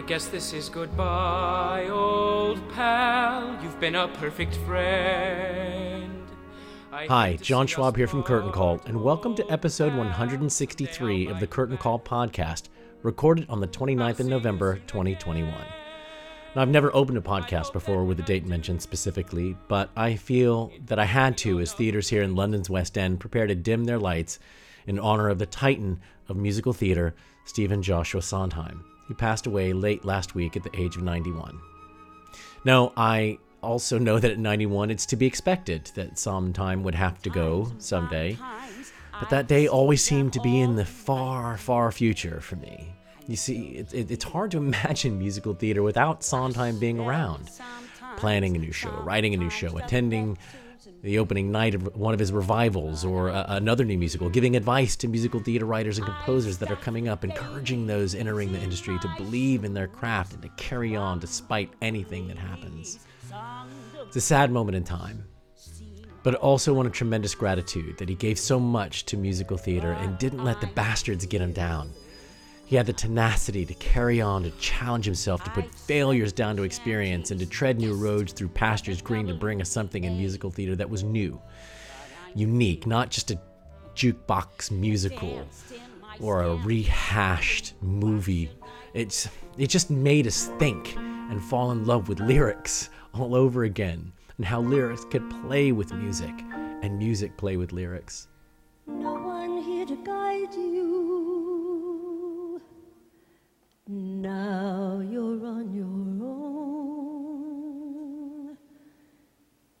I guess this is goodbye, old pal. You've been a perfect friend. I Hi, John Schwab here from Curtain Call, and welcome to episode 163 of the Curtain Call podcast, recorded on the 29th of November 2021. Now, I've never opened a podcast before with a date mentioned specifically, but I feel that I had to as theaters here in London's West End prepare to dim their lights in honor of the titan of musical theater, Stephen Joshua Sondheim, who passed away late last week at the age of 91. Now, I also know that at 91 it's to be expected that some time would have to go someday, but that day always seemed to be in the far, far future for me. You see, it, it, it's hard to imagine musical theater without Sondheim being around, planning a new show, writing a new show, attending the opening night of one of his revivals or a, another new musical, giving advice to musical theater writers and composers that are coming up, encouraging those entering the industry to believe in their craft and to carry on despite anything that happens. It's a sad moment in time, but also one of tremendous gratitude that he gave so much to musical theater and didn't let the bastards get him down. He had the tenacity to carry on, to challenge himself, to put failures down to experience, and to tread new roads through pastures green to bring us something in musical theater that was new, unique, not just a jukebox musical or a rehashed movie. It's it just made us think and fall in love with lyrics all over again, and how lyrics could play with music, and music play with lyrics. No Now you're on your own.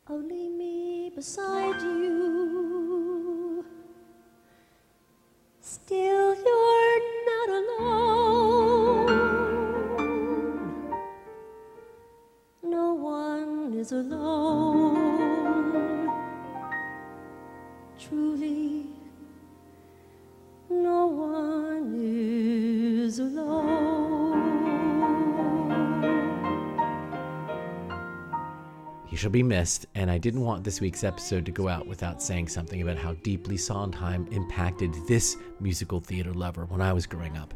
Only me beside you. Still, you're not alone. No one is alone. Truly, no one He shall be missed, and I didn't want this week's episode to go out without saying something about how deeply Sondheim impacted this musical theater lover when I was growing up.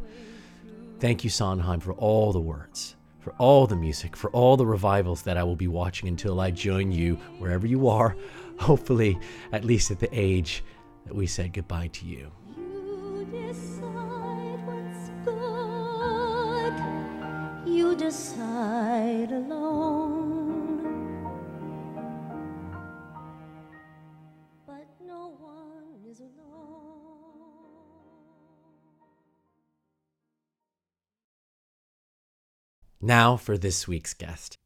Thank you, Sondheim, for all the words, for all the music, for all the revivals that I will be watching until I join you wherever you are, hopefully, at least at the age that we said goodbye to you. You decide what's good. You decide alone. Now for this week's guest.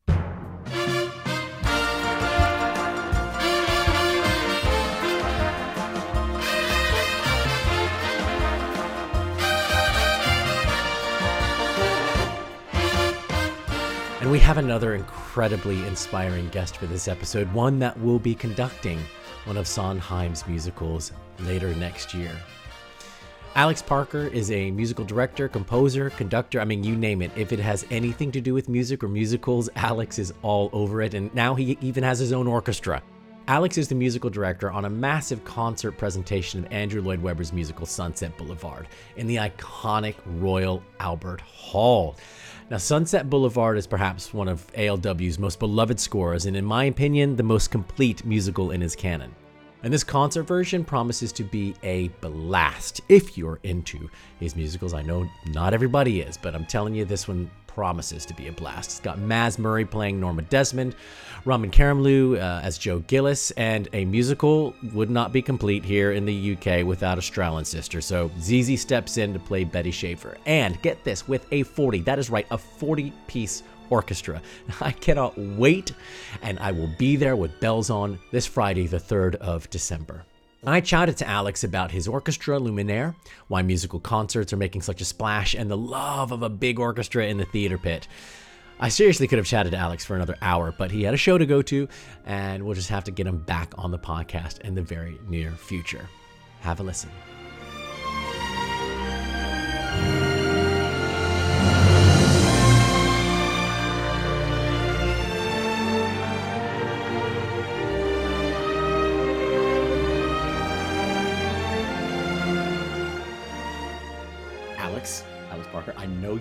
And we have another incredibly inspiring guest for this episode, one that will be conducting one of Sondheim's musicals later next year. Alex Parker is a musical director, composer, conductor. I mean, you name it. If it has anything to do with music or musicals, Alex is all over it. And now he even has his own orchestra. Alex is the musical director on a massive concert presentation of Andrew Lloyd Webber's musical Sunset Boulevard in the iconic Royal Albert Hall. Now, Sunset Boulevard is perhaps one of ALW's most beloved scores, and in my opinion, the most complete musical in his canon. And this concert version promises to be a blast if you're into his musicals. I know not everybody is, but I'm telling you, this one promises to be a blast. It's got Mazz Murray playing Norma Desmond, Ramin Karimloo uh, as Joe Gillis, and a musical would not be complete here in the UK without a Strallen sister. So Zizi steps in to play Betty Schaefer. And get this, with a 40, that is right, a 40 piece orchestra. I cannot wait, and I will be there with bells on this Friday, the 3rd of December. I chatted to Alex about his orchestra, Luminaire, why musical concerts are making such a splash, and the love of a big orchestra in the theater pit. I seriously could have chatted to Alex for another hour, but he had a show to go to, and we'll just have to get him back on the podcast in the very near future. Have a listen.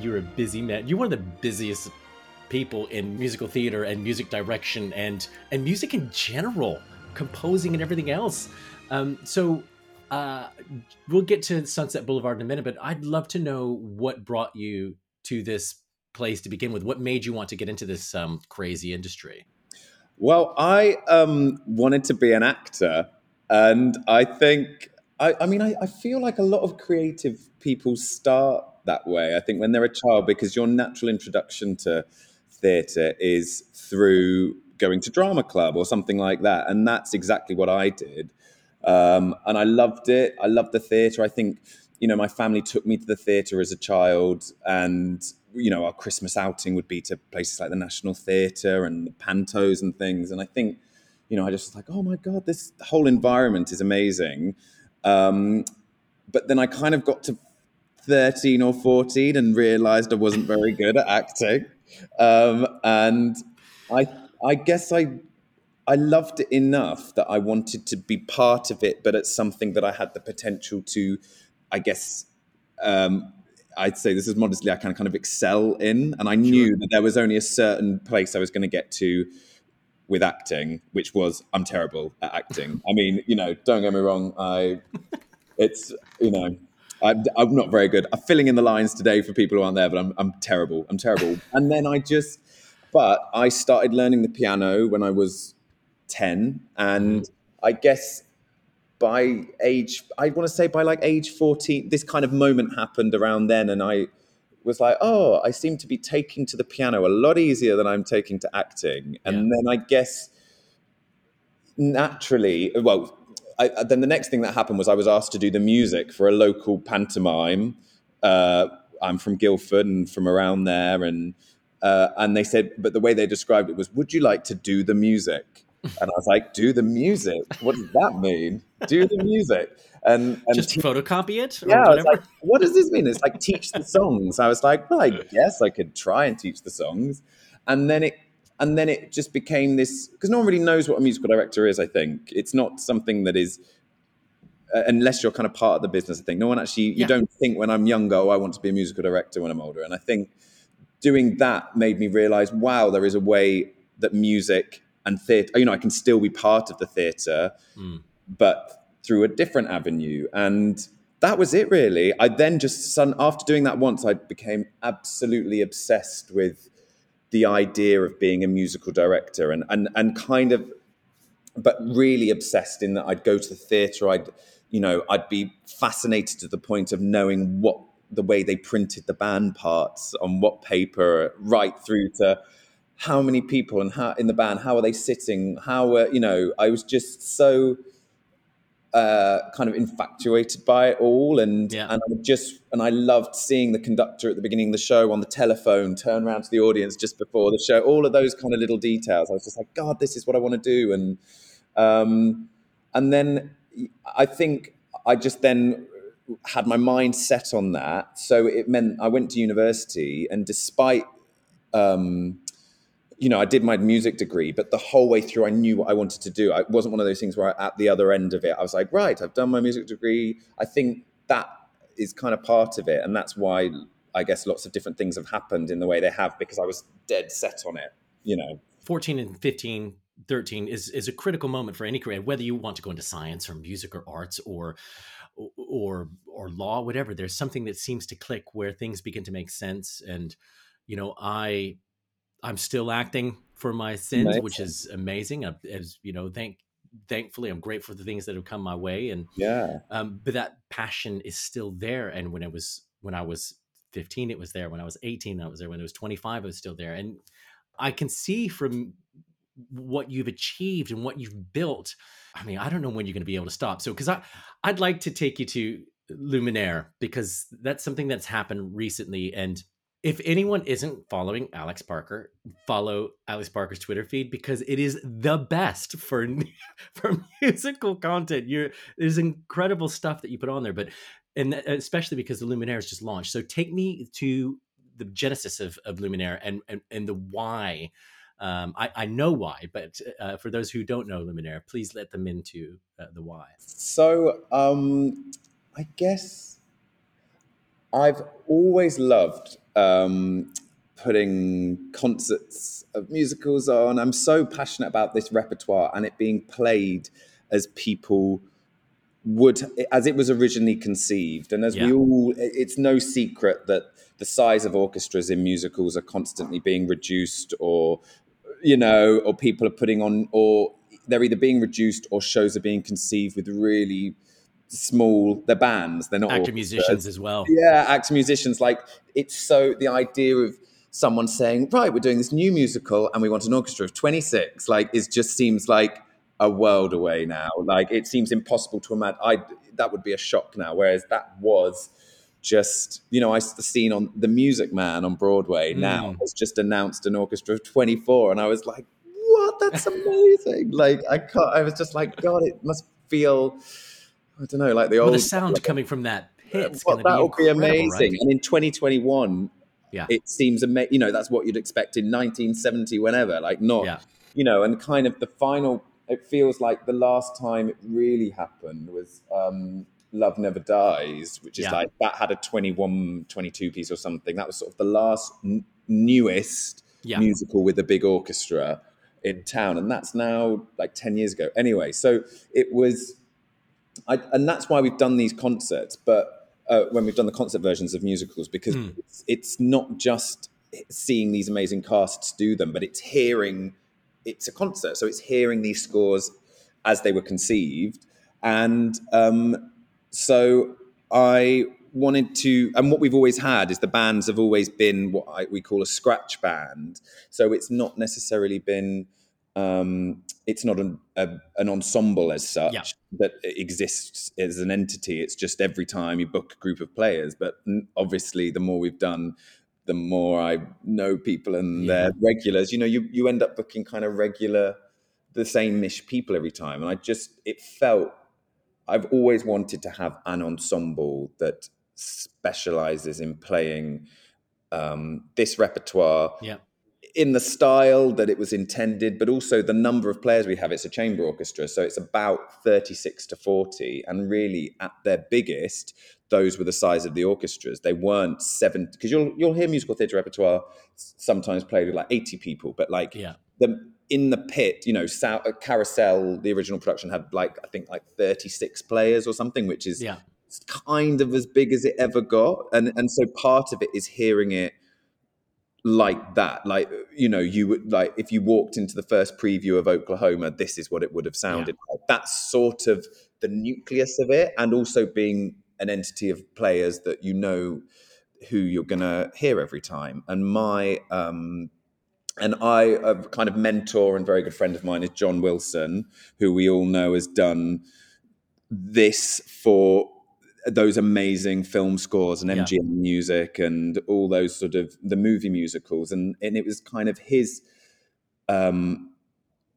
You're a busy man. You're one of the busiest people in musical theater and music direction and and music in general, composing and everything else. Um, so uh, we'll get to Sunset Boulevard in a minute, but I'd love to know what brought you to this place to begin with. What made you want to get into this um, crazy industry? Well, I um, wanted to be an actor, and I think I, I mean I, I feel like a lot of creative people start that way. I think when they're a child, because your natural introduction to theatre is through going to drama club or something like that, and that's exactly what I did. Um, and I loved it. I loved the theatre. I think you know my family took me to the theatre as a child, and you know our Christmas outing would be to places like the National Theatre and the Pantos and things. And I think you know I just was like, oh my god, this whole environment is amazing. Um, but then I kind of got to 13 or 14 and realized I wasn't very good at acting. Um, and I, I guess I, I loved it enough that I wanted to be part of it, but it's something that I had the potential to, I guess, um, I'd say this is modestly, I can kind of excel in. And I knew that there was only a certain place I was going to get to with acting, which was I'm terrible at acting. I mean, you know, don't get me wrong. I, it's, you know, I'm, I'm not very good. I'm filling in the lines today for people who aren't there, but I'm, I'm terrible. I'm terrible. And then I just, but I started learning the piano when I was 10. And mm-hmm. I guess by age, I want to say by like age 14, this kind of moment happened around then. And I was like, oh, I seem to be taking to the piano a lot easier than I'm taking to acting. And then I guess naturally, well, I, then the next thing that happened was I was asked to do the music for a local pantomime. Uh, I'm from Guildford and from around there, and uh, and they said, but the way they described it was, "Would you like to do the music?" And I was like, "Do the music? What does that mean? Do the music?" And, and Just te- photocopy it? Yeah, I was like, "What does this mean?" It's like teach the songs. I was like, "Well, I guess I could try and teach the songs," and then it and then it just became this because no one really knows what a musical director is. I think it's not something that is uh, unless you're kind of part of the business. I think no one actually you Yeah. don't think when I'm younger, oh, I want to be a musical director when I'm older. And I think doing that made me realize, wow, there is a way that music and theatre, you know, I can still be part of the theatre, but through a different avenue. And that was it, really. I then just, son, after doing that once, I became absolutely obsessed with the idea of being a musical director and, and, and kind of but really obsessed in that I'd go to the theatre. I'd, you know, I'd be fascinated to the point of knowing what the way they printed the band parts on what paper, right through to how many people and how in the band, how are they sitting? How, were you know, I was just so uh, kind of infatuated by it all, and Yeah. and I just and I loved seeing the conductor at the beginning of the show on the telephone turn around to the audience just before the show. All of those kind of little details. I was just like, God, this is what I want to do, and um, and then I think I just then had my mind set on that. So it meant I went to university, and despite um, you know, I did my music degree, but the whole way through, I knew what I wanted to do. I wasn't one of those things where I, at the other end of it, I was like, right, I've done my music degree. I think that is kind of part of it, and that's why I guess lots of different things have happened in the way they have because I was dead set on it. You know, 14 and 15 13 is is a critical moment for any career whether you want to go into science or music or arts or or or law whatever there's something that seems to click where things begin to make sense and you know i i'm still acting for my sins Amazing. which is amazing. I- as you know thank thankfully i'm grateful for the things that have come my way and yeah, um, but that passion is still there and when it was when i was 15 it was there. When i was 18 i was there. When I was 25 it was still there. And i can see from what you've achieved and what you've built i mean i don't know when you're going to be able to stop. So because i i'd like to take you to luminaire because that's something that's happened recently and if anyone isn't following alex parker follow alex parker's twitter feed because it is the best for for musical content. You're there's incredible stuff that you put on there but and especially because the luminaire is just launched. So take me to the genesis of, of luminaire and, and and the why. Um, I, I know why, but uh, for those who don't know Luminaire, please let them into uh, the why. So um, I guess I've always loved um, putting concerts of musicals on. I'm so passionate about this repertoire and it being played as people would as it was originally conceived and as we all it's no secret that the size of orchestras in musicals are constantly being reduced or you know or people are putting on or they're either being reduced or shows are being conceived with really small they're bands they're not Actor musicians as well. yeah actor musicians like it's so the idea of someone saying right we're doing this new musical and we want an orchestra of 26 like it just seems like a world away now like it seems impossible to imagine i that would be a shock now whereas that was just you know i the scene on the music man on broadway now Mm. has just announced an orchestra of 24 and i was like what that's amazing like i can't i was just like god it must feel i don't know like the Well, old the sound coming from that pit's well, going to that be would be amazing. right? And in 2021, Yeah. it seems amazing. You know, that's what you'd expect in 1970, whenever. Like, not, Yeah. you know, and kind of the final. It feels like the last time it really happened was um, Love Never Dies, which is Yeah. like that had a 21, 22 piece or something. That was sort of the last n- newest Yeah. musical with a big orchestra in town, and that's now like 10 years ago. Anyway, so it was I, and that's why we've done these concerts. But uh, when we've done the concert versions of musicals, because it's, it's not just seeing these amazing casts do them, but it's hearing. It's a concert, so it's hearing these scores as they were conceived, and um, so I wanted to. And what we've always had is the bands have always been what I, we call a scratch band. So it's not necessarily been. Um, it's not an, a, an ensemble as such Yeah. that exists as an entity. It's just every time you book a group of players. But obviously, the more we've done, the more I know people and their regulars. You know, you you end up booking kind of regular, the same ish people every time. And I just it felt I've always wanted to have an ensemble that specializes in playing um, this repertoire Yeah. In the style that it was intended, but also the number of players we have. It's a chamber orchestra, so it's about 36 to 40. And really, at their biggest, those were the size of the orchestras. They weren't seven, because you'll, you'll hear musical theatre repertoire sometimes played with like 80 people, but like Yeah. the in the pit, you know, uh, Carousel, the original production had like, I think like 36 players or something, which is Yeah. kind of as big as it ever got. And, and so part of it is hearing it like that. Like you know you would like if you walked into the first preview of oklahoma this is what it would have sounded like. That's sort of the nucleus of it and also being an entity of players that you know who you're going to hear every time. And my um and I, a kind of mentor and very good friend of mine is John Wilson, who we all know has done this for those amazing film scores and Yeah. MGM music and all those sort of the movie musicals, and and it was kind of his um,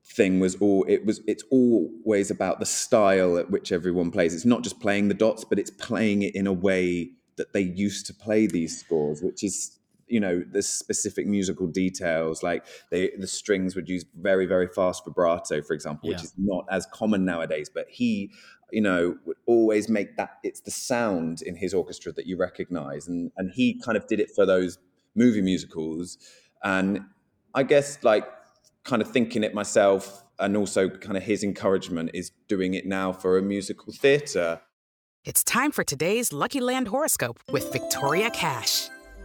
thing was all it was it's always about the style at which everyone plays it's not just playing the dots but it's playing it in a way that they used to play these scores which is you know the specific musical details like they the strings would use very very fast vibrato for example which is not as common nowadays but he you know would always make that it's the sound in his orchestra that you recognize. And and he kind of did it for those movie musicals. And i guess like kind of thinking it myself and also kind of his encouragement is doing it now for a musical theatre. It's time for today's Lucky Land horoscope with Victoria Cash.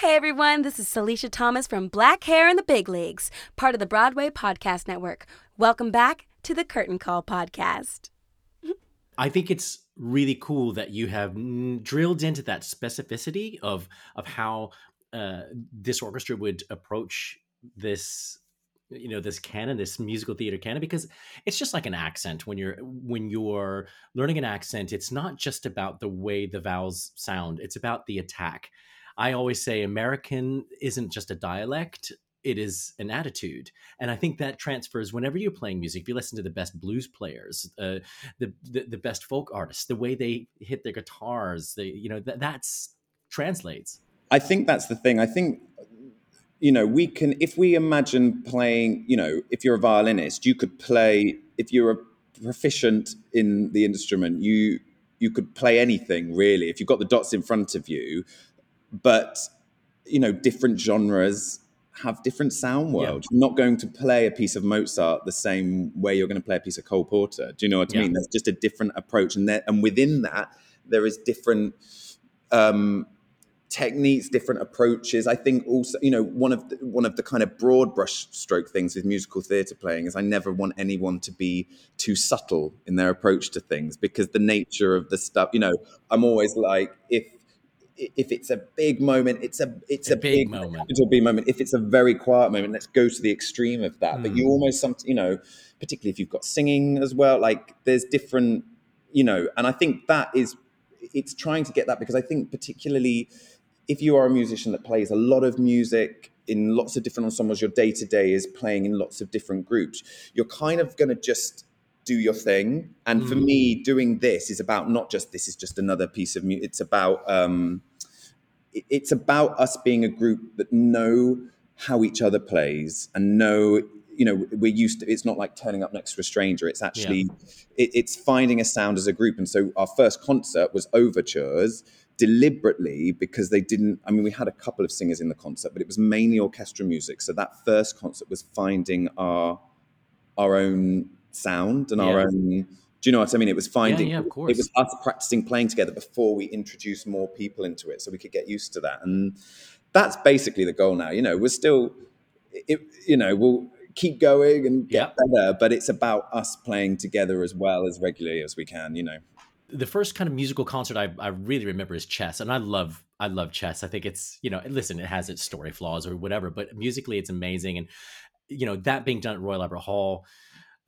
Hey everyone, this is Celicia Thomas from Black Hair in the Big Leagues, part of the Broadway Podcast Network. Welcome back to the Curtain Call Podcast. I think it's really cool that you have drilled into that specificity of of how uh, this orchestra would approach this you know this canon this musical theater canon because it's just like an accent when you're when you're learning an accent it's not just about the way the vowels sound it's about the attack i always say american isn't just a dialect it is an attitude and i think that transfers whenever you're playing music if you listen to the best blues players uh, the, the the best folk artists the way they hit their guitars you know that that's translates I think that's the thing. I think you know we can if we imagine playing. You know, if you're a violinist, you could play. If you're a proficient in the instrument, you you could play anything really. If you've got the dots in front of you, but you know, different genres have different sound worlds. You're not going to play a piece of Mozart the same way you're going to play a piece of Cole Porter. Do you know what I Yeah. mean? There's just a different approach, and there, and within that, there is different um, techniques, different approaches. I think also, you know, one of the, one of the kind of broad brush stroke things with musical theatre playing is I never want anyone to be too subtle in their approach to things because the nature of the stuff, you know, I'm always like if if it's a big moment, it's a it's A a, big big, moment. It's a big moment. If it's a very quiet moment, let's go to the extreme of that. But you Mm. almost some, you know, particularly if you've got singing as well. Like there's different, you know, and I think that is it's trying to get that because I think particularly if you are a musician that plays a lot of music in lots of different ensembles, your day to day is playing in lots of different groups. You're kind of going to just do your thing. And for Mm. me, doing this is about not just this is just another piece of music. It's about um, it's about us being a group that know how each other plays and know you know we're used to it's not like turning up next to a stranger it's actually it, it's finding a sound as a group and so our first concert was overtures deliberately because they didn't i mean we had a couple of singers in the concert but it was mainly orchestral music so that first concert was finding our our own sound and our own do you know what I mean? It was finding. yeah, of It was us practicing playing together before we introduced more people into it, so we could get used to that. And that's basically the goal now. You know, we're still, it, you know, we'll keep going and get better, but it's about us playing together as well as regularly as we can. You know. the first kind of musical concert I, I really remember is chess and i love i love chess i think it's you know listen it has its story flaws or whatever but musically it's amazing and you know that being done at royal albert hall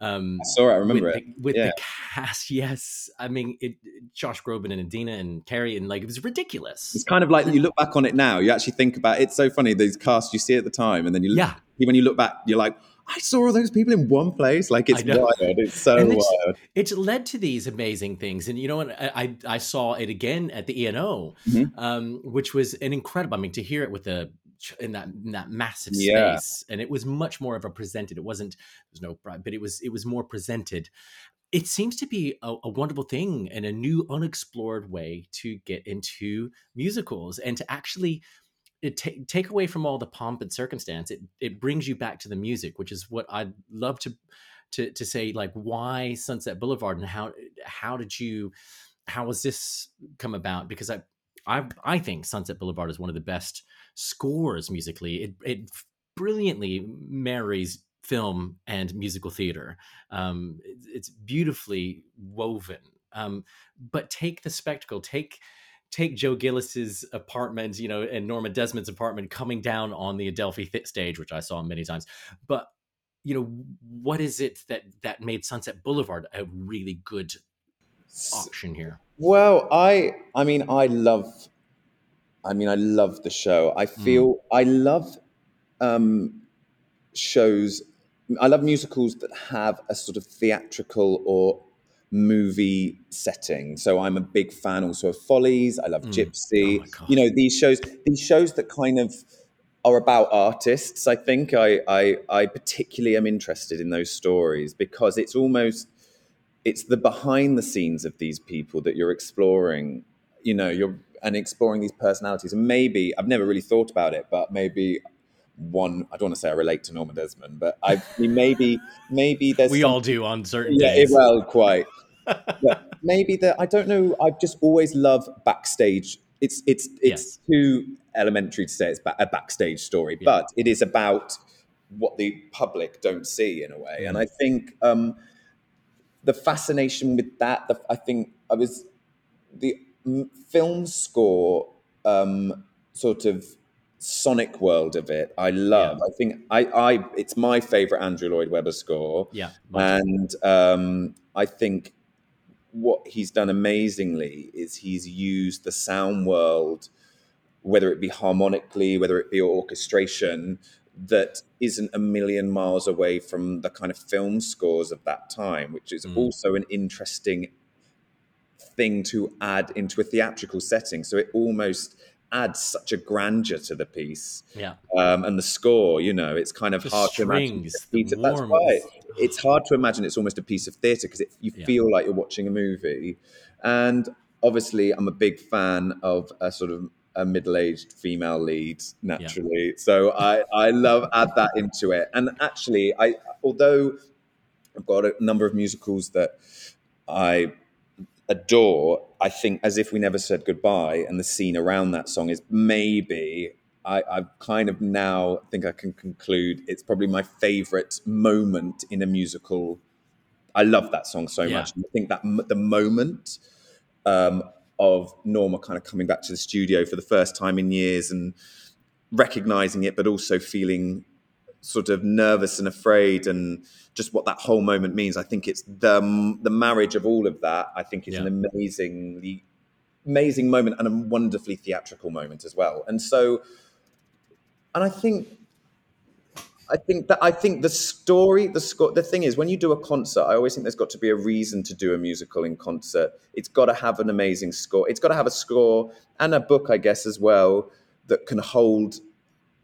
um I saw it. I remember with it. the, with Yeah. the cast yes i mean it josh groban and Idina and Kerry and like it was ridiculous It's kind of like you look back on it now. You actually think about it's so funny these casts you see at the time, and then you Yeah. when you look back, you're like, I saw all those people in one place. Like it's wild. It's so it's, wild. it's led to these amazing things, and you know what? I I, I saw it again at the ENO, Mhm. um, which was an incredible. I mean, to hear it with the in that in that massive Yeah. space, and it was much more of a presented. It wasn't there's no, bri- but it was it was more presented. It seems to be a, a wonderful thing and a new unexplored way to get into musicals and to actually it ta- take away from all the pomp and circumstance it it brings you back to the music which is what i'd love to to to say like why sunset boulevard and how how did you how has this come about because i i i think sunset boulevard is one of the best scores musically it it brilliantly marries film and musical theater. Um, it's, beautifully woven. Um, but take the spectacle, take take Joe Gillis's apartment, you know, and Norma Desmond's apartment coming down on the Adelphi th- stage, which I saw many times. But you know, what is it that that made Sunset Boulevard a really good option here? Well, I I mean I love I mean I love the show. I feel I love um shows I love musicals that have a sort of theatrical or movie setting. So I'm a big fan also of Follies. I love Gypsy. you know, these shows these shows that kind of are about artists, I think. I I I particularly am interested in those stories because it's almost it's the behind the scenes of these people that you're exploring you know you're and exploring these personalities. And maybe i've never really thought about it but maybe one i don't want to say i relate to norma desmond but i maybe maybe there's We some- all do on certain yeah days. well quite. But maybe that i don't know i've just always loved backstage. It's it's it's too elementary to say it's a backstage story but it is about what the public don't see in a way. And i think um the fascination with that the, i think i was the m- film score um sort of sonic world of it i love. I think i i it's my favorite andrew lloyd webber score. Yeah, and um i think what he's done amazingly is he's used the sound world whether it be harmonically whether it be orchestration that isn't a million miles away from the kind of film scores of that time which is also an interesting thing to add into a theatrical setting. So it almost adds such a grandeur to the piece Yeah. um, and the score you know it's kind of The hard to imagine strings, it's the that's right it's hard to imagine it's almost a piece of theatre because you feel like you're watching a movie. And obviously i'm a big fan of a sort of a middle-aged female lead naturally so i i love add that into it and actually i although i've got a number of musicals that i adore i think as if we never said goodbye and the scene around that song is maybe I, I kind of now think I can conclude it's probably my favorite moment in a musical. I love that song so Yeah. much. I think that m- the moment um, of Norma kind of coming back to the studio for the first time in years and recognizing it, but also feeling sort of nervous and afraid and just what that whole moment means. I think it's the the marriage of all of that. I think is an amazingly amazing moment and a wonderfully theatrical moment as well. And so, and I think, I think that I think the story, the score, the thing is, when you do a concert, I always think there's got to be a reason to do a musical in concert. It's got to have an amazing score. It's got to have a score and a book, I guess, as well that can hold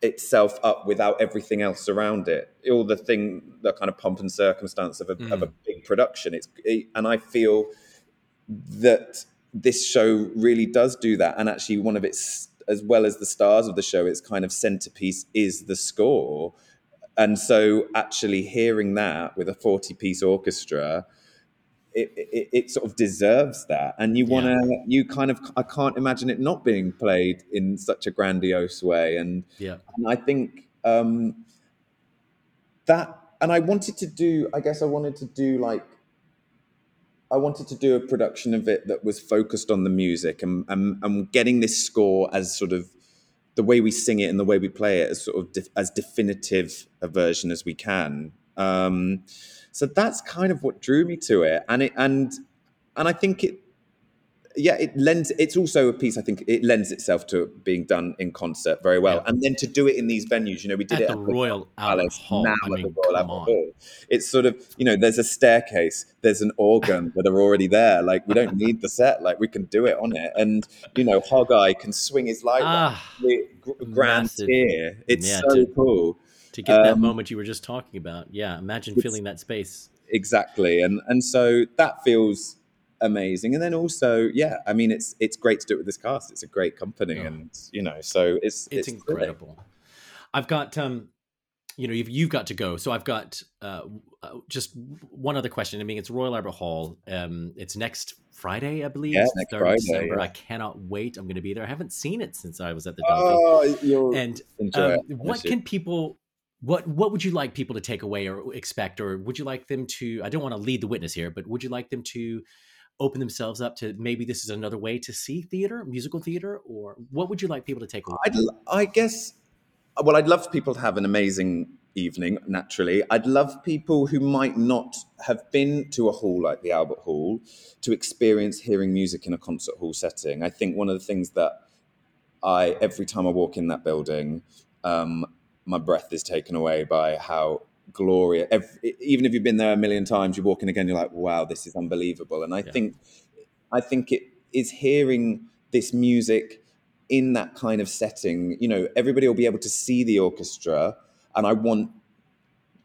itself up without everything else around it. All the thing, the kind of pomp and circumstance of a, of a mm. big production. It's it, and I feel that this show really does do that. And actually, one of its, as well as the stars of the show, its kind of centerpiece is the score. And so, actually, hearing that with a 40 piece orchestra, it, it, it sort of deserves that. And you want to, you kind of, I can't imagine it not being played in such a grandiose way. And, Yeah. and I think um, that, and I wanted to do, I guess I wanted to do like, I wanted to do a production of it that was focused on the music and, and, and getting this score as sort of the way we sing it and the way we play it as sort of def, as definitive a version as we can. Um, so that's kind of what drew me to it, and it and and I think it, yeah, it lends. It's also a piece. I think it lends itself to being done in concert very well, and then to do it in these venues. You know, we did At it the Royal Albert Hall. now I at mean, the Royal Albert. Hall. It's sort of you know, there's a staircase, there's an organ that are already there. Like we don't need the set. Like we can do it on it, and you know, Hog Eye can swing his light Ah, grand tier. It's Yeah, so to- cool To get that Um, moment you were just talking about. Yeah. Imagine filling that space. exactly and and so that feels amazing. And then also yeah i mean it's it's great to do it with this cast. It's a great company and you know so it's It's thrilling. incredible. I've got um you know you've you've got to go. So i've got uh, uh, just one other question. I mean it's royal albert hall. Um it's next friday i believe Yeah, next 3rd Friday, december. yeah. i cannot wait. I'm going to be there. I haven't seen it since i was at the Oh, you'll and um, what can people what what would you like people to take away or expect, or would you like them to? I don't want to lead the witness here, but would you like them to open themselves up to maybe this is another way to see theater, musical theater, or what would you like people to take away? I'd, I guess, well, I'd love people to have an amazing evening, naturally. I'd love people who might not have been to a hall like the Albert Hall to experience hearing music in a concert hall setting. I think one of the things that I, every time I walk in that building, um, my breath is taken away by how glorious. Every, even if you've been there a million times, you walk in again, you're like, wow, this is unbelievable. And I think, I think it is hearing this music in that kind of setting. You know, everybody will be able to see the orchestra, and I want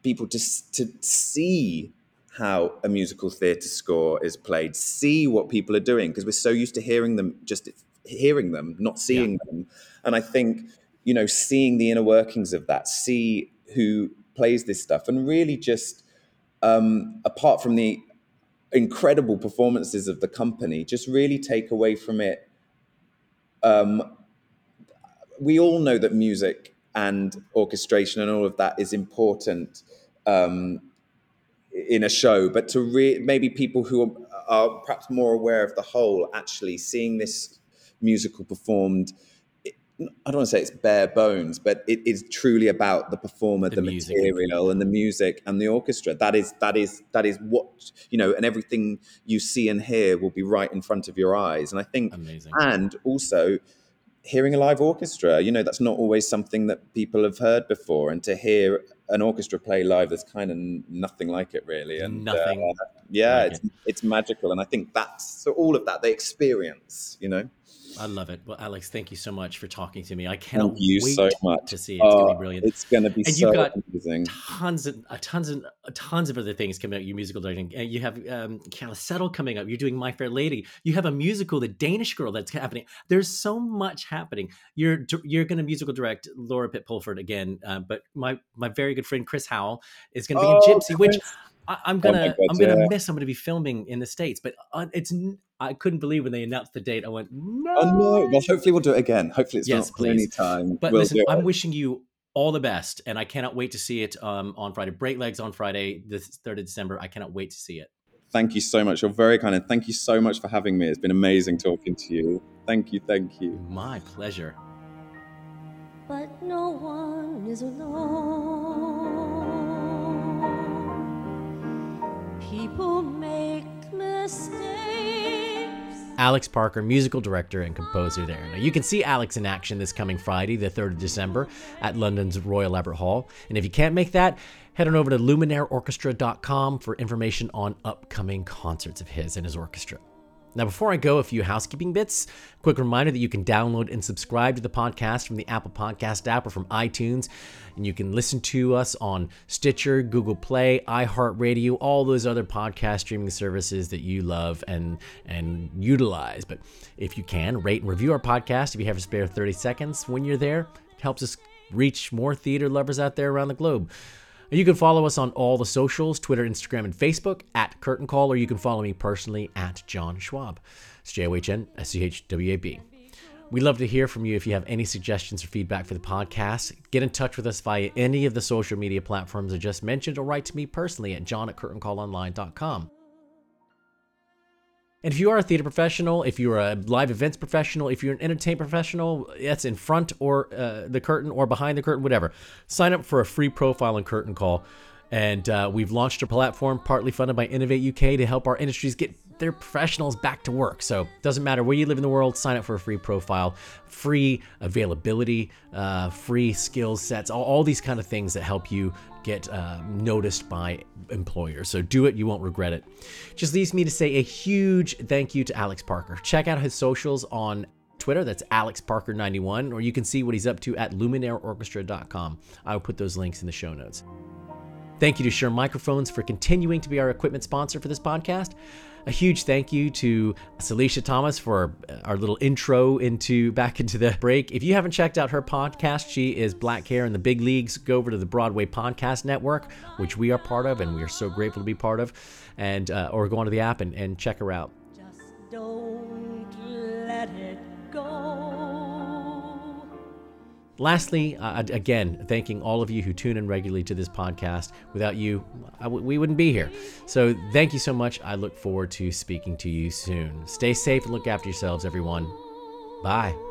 people to to see how a musical theatre score is played, see what people are doing, because we're so used to hearing them, just hearing them, not seeing them. And I think, you know, seeing the inner workings of that, see who plays this stuff, and really just, um, apart from the incredible performances of the company, just really take away from it. Um, we all know that music and orchestration and all of that is important um, in a show, but to re- maybe people who are, are perhaps more aware of the whole, actually seeing this musical performed. It- I don't want to say it's bare bones, but it is truly about the performer, the, material, and the music and the orchestra. That is that is that is what you know, and everything you see and hear will be right in front of your eyes. And I think, Amazing. and also hearing a live orchestra, you know, that's not always something that people have heard before. And to hear an orchestra play live, there's kind of nothing like it, really. And Nothing uh, yeah, like it's it's magical, and I think that's so all of that they experience, you know. I love it. Well, Alex, thank you so much for talking to me. I cannot Thank you wait so much. to see it. It's Oh, gonna be brilliant. It's gonna be and so you've got amazing. tons of uh, tons of uh, tons of other things coming out. Your musical directing. You have um, Calisetto coming up. You're doing My Fair Lady. You have a musical, The Danish Girl, that's happening. There's so much happening. You're you're going to musical direct Laura Pitt Pulford again, uh, but my my very good friend Chris Howell is going to be Oh, in Gypsy, which. Chris. I, I'm Oh gonna, my God, I'm gonna yeah. miss. I'm gonna be filming in the states, but uh, it's. N- I couldn't believe when they announced the date. I went, no. Oh no! Well, hopefully we'll do it again. Hopefully it's Yes, not for any time. But we'll listen, I'm wishing you all the best, and I cannot wait to see it um, on Friday. Break Legs on Friday, the third of December. I cannot wait to see it. Thank you so much. You're very kind, and thank you so much for having me. It's been amazing talking to you. Thank you, thank you. My pleasure. But no one is alone. People make mistakes. Alex Parker, musical director and composer there. Now, you can see Alex in action this coming Friday, the 3rd of December, at London's Royal Albert Hall. And if you can't make that, head on over to luminaireorchestra.com for information on upcoming concerts of his and his orchestra. Now, before I go, a few housekeeping bits. Quick reminder that you can download and subscribe to the podcast from the Apple Podcast app or from iTunes. And you can listen to us on Stitcher, Google Play, iHeartRadio, all those other podcast streaming services that you love and, and utilize. But if you can, rate and review our podcast if you have a spare 30 seconds when you're there. It helps us reach more theater lovers out there around the globe. You can follow us on all the socials Twitter, Instagram, and Facebook at Curtain Call, or you can follow me personally at John Schwab. It's J O H N S C H W A B. We'd love to hear from you if you have any suggestions or feedback for the podcast. Get in touch with us via any of the social media platforms I just mentioned, or write to me personally at john at curtaincallonline.com. And if you are a theater professional, if you're a live events professional, if you're an entertainment professional, that's in front or uh, the curtain or behind the curtain, whatever, sign up for a free profile and Curtain Call. And uh, we've launched a platform partly funded by Innovate UK to help our industries get their professionals back to work. So doesn't matter where you live in the world, sign up for a free profile, free availability, uh, free skill sets, all, all these kind of things that help you get uh, noticed by employers. So do it, you won't regret it. Just leaves me to say a huge thank you to Alex Parker. Check out his socials on Twitter, that's Alex Parker91, or you can see what he's up to at luminaireorchestra.com. I will put those links in the show notes. Thank you to Shure Microphones for continuing to be our equipment sponsor for this podcast. A huge thank you to Celicia Thomas for our little intro into back into the break. If you haven't checked out her podcast, she is Black Hair in the Big Leagues. Go over to the Broadway Podcast Network, which we are part of, and we are so grateful to be part of. And uh, or go onto the app and, and check her out. Lastly, uh, again, thanking all of you who tune in regularly to this podcast. Without you, we wouldn't be here. So thank you so much. I look forward to speaking to you soon. Stay safe and look after yourselves, everyone. Bye.